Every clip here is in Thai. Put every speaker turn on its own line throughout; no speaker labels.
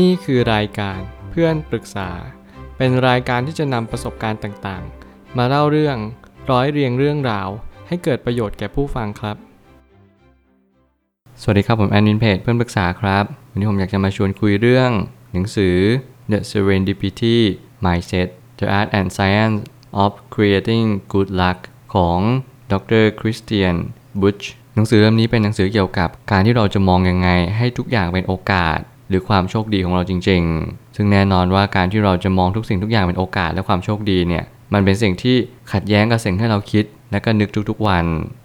นี่คือรายการเพื่อนปรึกษา เป็นรายการที่จะนำประสบการณ์ต่างๆ มาเล่าเรื่องร้อยเรียงเรื่องราว ให้เกิดประโยชน์แก่ผู้ฟังครับ สวัสดีครับผมแอนวินเพจเพื่อนปรึกษาครับ วันนี้ผมอยากจะมาชวนคุยเรื่อง หนังสือ The Serendipity Mindset The Art and Science of Creating Good Luck ของดรคริสเตียนบุชหนังสือเล่มนี้เป็นหนังสือเกี่ยวกับการที่เราจะมองยังไง ให้ทุกอย่างเป็นโอกาส หรือความโชคดีของเราจริง ๆ ซึ่งแน่นอนว่าการที่เราจะมองทุกสิ่งทุกอย่างเป็นโอกาสและความโชคดีเนี่ยมันเป็นสิ่งที่ขัดแย้งกับสิ่งที่เราคิด และก็นึกทุกๆวัน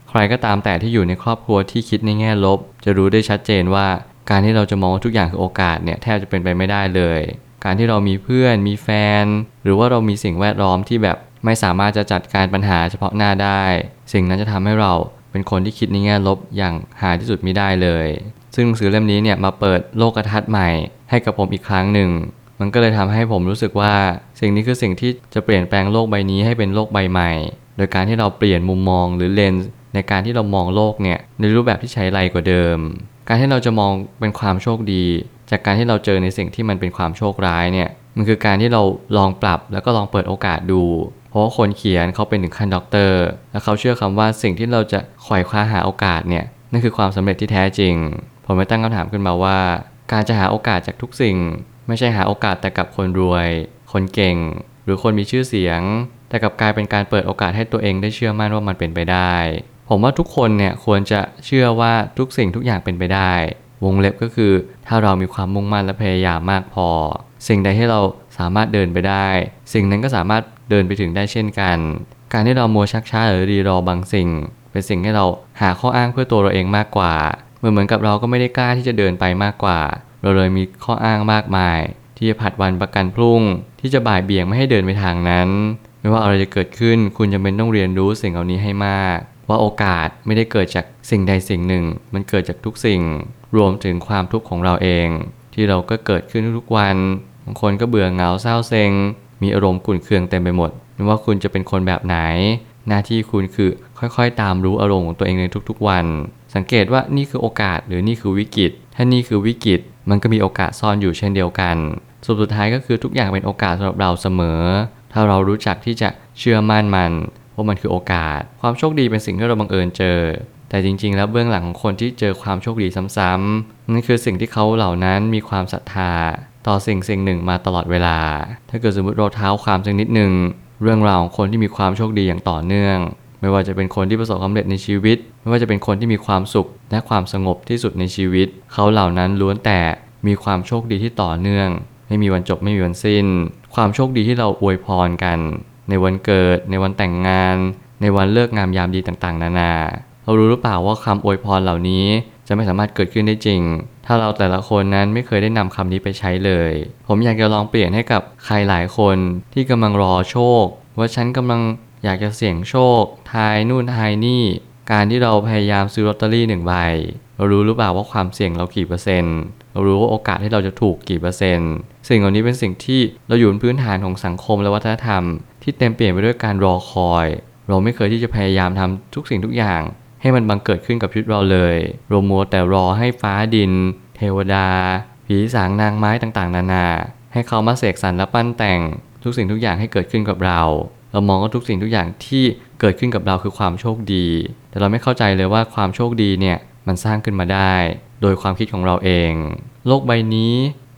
ใครก็ตามแต่ที่อยู่ในครอบครัวที่คิดในแง่ลบ จะรู้ได้ชัดเจนว่า การที่เราจะมองว่าทุกอย่างคือโอกาสเนี่ยแทบจะเป็นไปไม่ได้เลย การที่เรามีเพื่อน มีแฟน หรือว่าเรามีสิ่งแวดล้อมที่แบบไม่สามารถจะจัดการปัญหาเฉพาะหน้าได้ สิ่งนั้นจะทำให้เราเป็นคนที่คิดในแง่ลบอย่างหาที่สุดไม่ได้เลย ซึ่งหนังสือเล่มนี้เนี่ยมาเปิดโลกทัศน์ใหม่ให้กับผมอีกครั้งหนึ่ง มันก็เลยทำให้ผมรู้สึกว่า สิ่งนี้คือสิ่งที่จะเปลี่ยนแปลงโลกใบนี้ให้เป็นโลกใบใหม่ โดยการที่เราเปลี่ยนมุมมองหรือเลนส์ในการที่เรามองโลกเนี่ยในรูปแบบที่ใช้ไรกว่าเดิม การที่เราจะมองเป็นความโชคดี จากการที่เราเจอในสิ่งที่มันเป็นความโชคร้ายเนี่ยมันคือการที่เราลองปรับแล้วก็ลองเปิดโอกาสดู เพราะว่าคนเขียนเขาเป็นถึงขั้นด็อกเตอร์และเขาเชื่อคำว่าสิ่งที่เราจะขวายคว้าหาโอกาสเนี่ยนั่นคือความสำเร็จที่แท้จริง ผมไปตั้งคำถามขึ้นมาว่า การจะหาโอกาสจากทุกสิ่ง ไม่ใช่หาโอกาสแต่กับคนรวย คนเก่ง หรือคนมีชื่อเสียง แต่กับกลายเป็นการเปิดโอกาสให้ตัวเองได้เชื่อมั่นว่ามันเป็นไปได้ ผมว่าทุกคนเนี่ยควรจะเชื่อว่าทุกสิ่งทุกอย่างเป็นไปได้ วงเล็บก็คือ ถ้าเรามีความมุ่งมั่นและพยายามมากพอ สิ่งใดที่เราสามารถเดินไปได้ สิ่งนั้นก็สามารถเดินไปถึงได้เช่นกัน การที่เรามัวชักช้าหรือรีรอบางสิ่ง เป็นสิ่งให้เราหาข้ออ้างเพื่อตัวเราเองมากกว่า มือนเหมือนกับเราก็ไม่ได้กล้าที่จะเดินไปมากกว่า เราเลยมีข้ออ้างมากมาย ที่จะผัดวันประกันพรุ่ง ที่จะบ่ายเบี่ยงไม่ให้เดินไปทางนั้น ไม่ว่าอะไรจะเกิดขึ้น คุณจะเป็นต้องเรียนรู้สิ่งเหล่านี้ให้มาก ว่าโอกาสไม่ได้เกิดจากสิ่งใดสิ่งหนึ่ง มันเกิดจากทุกสิ่ง รวมถึงความทุกข์ของเราเอง ที่เราก็เกิดขึ้นทุกวันบางคนก็เบื่อเหงาเศร้าเซ็ง มีอารมณ์ขุ่นเคืองเต็มไปหมดไม่ว่าคุณจะเป็นคนแบบไหน หน้าที่คุณคือค่อยๆ ตามรู้อารมณ์ของตัวเองในทุกๆวัน สังเกตว่านี่คือโอกาสหรือนี่คือวิกฤต ถ้านี่คือวิกฤต มันก็มีโอกาสซ่อนอยู่เช่นเดียวกันสุดสุดท้ายก็คือทุกอย่างเป็นโอกาสสำหรับเราเสมอ ถ้าเรารู้จักที่จะเชื่อมั่นมันว่ามันคือโอกาส ความโชคดีเป็นสิ่งที่เราบังเอิญเจอ แต่จริง ๆ แล้วเบื้องหลังของคนที่เจอความโชคดีซ้ำๆนั่นคือสิ่งที่เขาเหล่านั้นมีความศรัทธา ต่อสิ่งสิ่งหนึ่งมาตลอดเวลา ถ้าเกิดสมมติเราเท้าความสักนิดหนึ่งเรื่องราวของคนที่มีความโชคดีอย่างต่อเนื่อง ไม่ว่าจะเป็นคนที่ประสบความสำเร็จในชีวิต ไม่ว่าจะเป็นคนที่มีความสุขและความสงบที่สุดในชีวิต เขาเหล่านั้นล้วนแต่มีความโชคดีที่ต่อเนื่อง ไม่มีวันจบไม่มีวันสิ้น ความโชคดีที่เราอวยพรกัน ในวันเกิด ในวันแต่งงาน ในวันเลิกงามยามดีต่างๆ นานา เรารู้หรือเปล่าว่าคำอวยพรเหล่านี้จะไม่สามารถเกิดขึ้นได้จริง ถ้าเราแต่ละคนนั้นไม่เคยได้นำคำนี้ไปใช้เลย ผมอยากจะลองเปลี่ยนให้กับใครหลายคนที่กำลังรอโชค ว่าฉันกำลัง อยากจะเสี่ยงโชค ทายนู่นทายนี่ การที่เราพยายามซื้อลอตเตอรี่หนึ่งใบ เรารู้หรือเปล่าว่าความเสี่ยงเรากี่เปอร์เซ็นต์ เรารู้ว่าโอกาสที่เราจะถูกกี่เปอร์เซ็นต์ สิ่งเหล่านี้เป็นสิ่งที่เราอยู่บนพื้นฐานของสังคมและวัฒนธรรม ที่เต็มเปลี่ยนไปด้วยการรอคอย เราไม่เคยที่จะพยายามทำทุกสิ่งทุกอย่าง ให้มันบังเกิดขึ้นกับชีวิตเราเลยเรามัวแต่รอให้ฟ้าดิน เทวดา ผีสางนางไม้ต่างๆ นานา ให้เขามาเสกสรรและปั้นแต่งทุกสิ่งทุกอย่างให้เกิดขึ้นกับเรา เรามองว่าทุกสิ่งทุกอย่างที่เกิดขึ้นกับเราคือความโชคดี แต่เราไม่เข้าใจเลยว่าความโชคดีเนี่ยมันสร้างขึ้นมาได้ โดยความคิดของเราเอง โลกใบนี้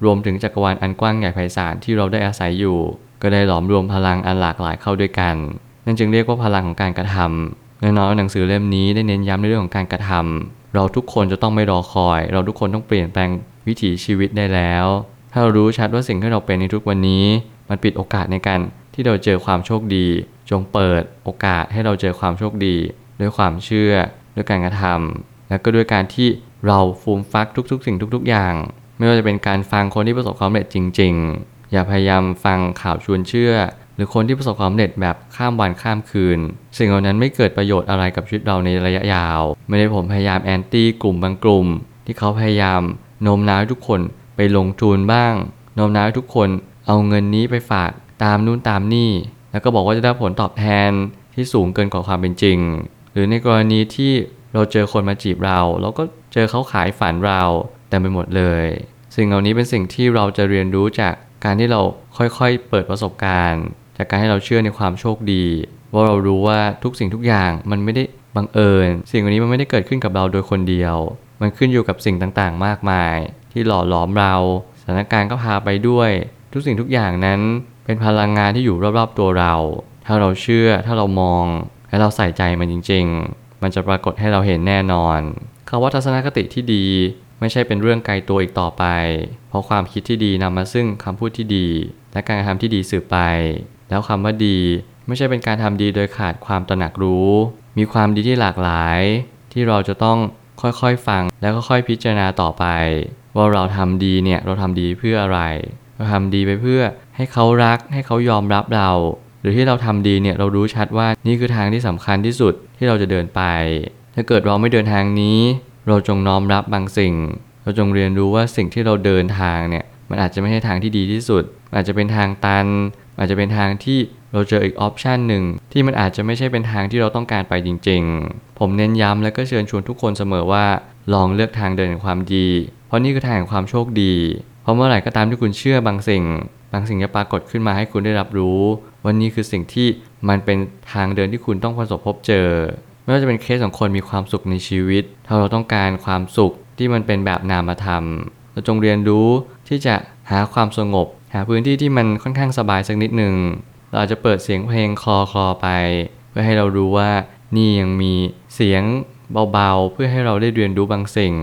รวมถึงจักรวาลอันกว้างใหญ่ไพศาลที่เราได้อาศัยอยู่ ก็ได้หลอมรวมพลังอันหลากหลายเข้าด้วยกัน นั่นจึงเรียกว่าพลังของการกระทำแน่นอนหนังสือเล่มนี้ได้เน้นย้ำในเรื่องของการกระทำเราทุกคนจะต้องไม่รอคอย เราทุกคนต้องเปลี่ยนแปลงวิถีชีวิตได้แล้ว ถ้าเรารู้ชัดว่าสิ่งที่เราเป็นในทุกวันนี้ มันปิดโอกาสในการ ที่เราเจอความโชคดี จงเปิดโอกาสให้เราเจอความโชคดี ด้วยความเชื่อ ด้วยการกระทำและก็ด้วยการที่เราฟูมฟักทุก ๆ สิ่งทุก ๆ อย่าง ไม่ว่าจะเป็นการฟังคนที่ประสบความสำเร็จจริง ๆ อย่าพยายามฟังข่าวชวนเชื่อ หรือคนที่ประสบความสำเร็จแบบข้ามวันข้ามคืน สิ่งเหล่านั้นไม่เกิดประโยชน์อะไรกับชีวิตเราในระยะยาว ไม่ได้ผมพยายามแอนตี้กลุ่มบางกลุ่ม ที่เขาพยายามโน้มน้าวทุกคนไปลงทุนบ้างโน้มน้าวทุกคนเอาเงินนี้ไปฝาก ตามนู่นตามนี่ แล้วก็บอกว่าจะได้ผลตอบแทนที่สูงเกินกว่าความเป็นจริง หรือในกรณีที่เราเจอคนมาจีบเรา เราก็เจอเขาขายฝันเราแต่ไปหมดเลย สิ่งเหล่านี้เป็นสิ่งที่เราจะเรียนรู้จากการที่เราค่อยๆ เปิดประสบการณ์ จากการให้เราเชื่อในความโชคดี ว่าเรารู้ว่าทุกสิ่งทุกอย่างมันไม่ได้บังเอิญ สิ่งเหล่านี้มันไม่ได้เกิดขึ้นกับเราโดยคนเดียว มันขึ้นอยู่กับสิ่งต่างๆ มากมาย ที่หล่อหลอมเรา สถานการณ์ก็พาไปด้วย ทุกสิ่งทุกอย่างนั้น เป็นพลังงานที่อยู่รอบๆตัวเรา ถ้าเราเชื่อ ถ้าเรามอง และเราใส่ใจมันจริง ๆ มันจะปรากฏให้เราเห็นแน่นอนคำว่าทัศนคติที่ดี ไม่ใช่เป็นเรื่องไกลตัวอีกต่อไป เพราะความคิดที่ดีนำมาซึ่งคำพูดที่ดี และการกระทำที่ดีสืบไป แล้วคำว่าดีไม่ใช่เป็นการทำดีโดยขาดความตระหนักรู้ มีความดีที่หลากหลาย ที่เราจะต้องค่อยๆฟัง แล้วก็ค่อยพิจารณาต่อไป ว่าเราทำดีเนี่ยเราทำดีเพื่ออะไร เราทำดีไปเพื่อให้เขารักให้เขายอมรับเรา หรือที่เราทำดีเนี่ยเรารู้ชัดว่านี่คือทางที่สำคัญที่สุดที่เราจะเดินไป ถ้าเกิดเราไม่เดินทางนี้ เราจงน้อมรับบางสิ่ง เราจงเรียนรู้ว่าสิ่งที่เราเดินทางเนี่ยมันอาจจะไม่ใช่ทางที่ดีที่สุด อาจจะเป็นทางตัน อาจจะเป็นทางที่เราเจออีกออปชันหนึ่งที่มันอาจจะไม่ใช่เป็นทางที่เราต้องการไปจริง ๆ ผมเน้นย้ำและก็เชิญชวนทุกคนเสมอว่า ลองเลือกทางเดินแห่งความดี เพราะนี่คือทางแห่งความโชคดี ราะเมื่อไหร่ก็ตามที่คุณเชื่อบางสิ่ง บางสิ่งจะปรากฏขึ้นมาให้คุณได้รับรู้ว่านี่คือสิ่งที่มันเป็นทางเดินที่คุณต้องประสบพบเจอ ไม่ว่าจะเป็นเคสของคนมีความสุขในชีวิต ถ้าเราต้องการความสุขที่มันเป็นแบบนามธรรม เราจงเรียนรู้ที่จะหาความสงบ หาพื้นที่ที่มันค่อนข้างสบายสักนิดหนึ่ง เราอาจจะเปิดเสียงเพลงคลอคลอไป เพื่อให้เรารู้ว่านี่ยังมีเสียงเบาๆ เพื่อให้เราได้เรียนรู้บางสิ่ง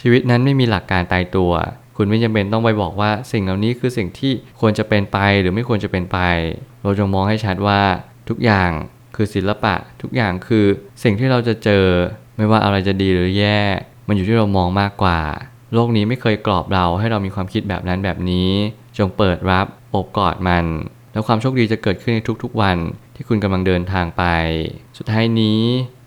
ชีวิตนั้นไม่มีหลักการตายตัว คุณไม่จำเป็นต้องไปบอกว่าสิ่งเหล่านี้คือสิ่งที่ควรจะเป็นไปหรือไม่ควรจะเป็นไป เราจงมองให้ชัดว่าทุกอย่างคือศิลปะ ทุกอย่างคือสิ่งที่เราจะเจอ ไม่ว่าอะไรจะดีหรือแย่ มันอยู่ที่เรามองมากกว่า โลกนี้ไม่เคยกรอบเราให้เรามีความคิดแบบนั้นแบบนี้ จงเปิดรับโอบกอดมัน แล้วความโชคดีจะเกิดขึ้นในทุกๆ วันที่คุณกำลังเดินทางไป สุดท้ายนี้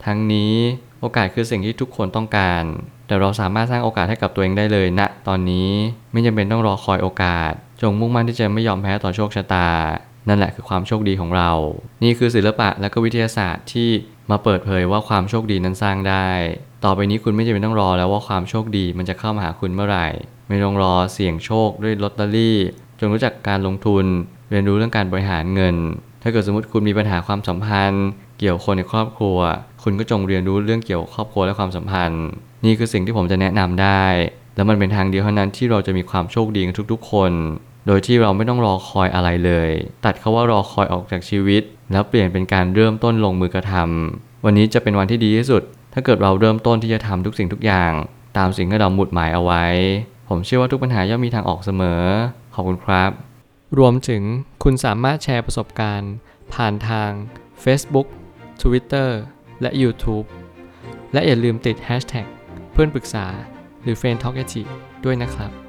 ทั้งนี้โอกาสคือสิ่งที่ทุกคนต้องการ แต่เราสามารถสร้างโอกาสให้กับตัวเองได้เลยณนะ ตอนนี้ไม่จำเป็นต้องรอคอยโอกาส จงมุ่งมั่นที่จะไม่ยอมแพ้ต่อโชคชะตา นั่นแหละคือความโชคดีของเรา นี่คือศิลปะและก็วิทยาศาสตร์ที่มาเปิดเผยว่าความโชคดีนั้นสร้างได้ ต่อไปนี้คุณไม่จำเป็นต้องรอแล้วว่าความโชคดีมันจะเข้ามาหาคุณเมื่อไหร่ ไม่ต้องรอเสี่ยงโชคด้วยลอตเตอรี่ จงรู้จักการลงทุน เรียนรู้เรื่องการบริหารเงิน ถ้าเกิดสมมติคุณมีปัญหาความสัมพันธ์ เกี่ยวคนในครอบครัว คุณก็จงเรียนรู้เรื่องเกี่ยวครอบครัวและความสัมพันธ์ นี่คือสิ่งที่ผมจะแนะนำได้ แล้วมันเป็นทางเดียวเท่านั้นที่เราจะมีความโชคดีกันทุกๆ คน โดยที่เราไม่ต้องรอคอยอะไรเลย ตัดคาว่ารอคอยออกจากชีวิต แล้วเปลี่ยนเป็นการเริ่มต้นลงมือกระทำวันนี้จะเป็นวันที่ดีที่สุด ถ้าเกิดเราเริ่มต้นที่จะทำทุกสิ่งทุกอย่าง ตามสิ่งที่เราหมุดหมายเอาไว้ ผมเชื่อว่าทุกปัญหาย่อมมีทางออกเสมอ ขอบคุณครับ รวมถึงคุณสามารถแชร์ประสบการณ์ ผ่านทาง Facebook Twitter และ YouTube และอย่าลืมติด Hashtag เพื่อนปรึกษา หรือ f r ร e n d t a l k a ด้วยนะครับ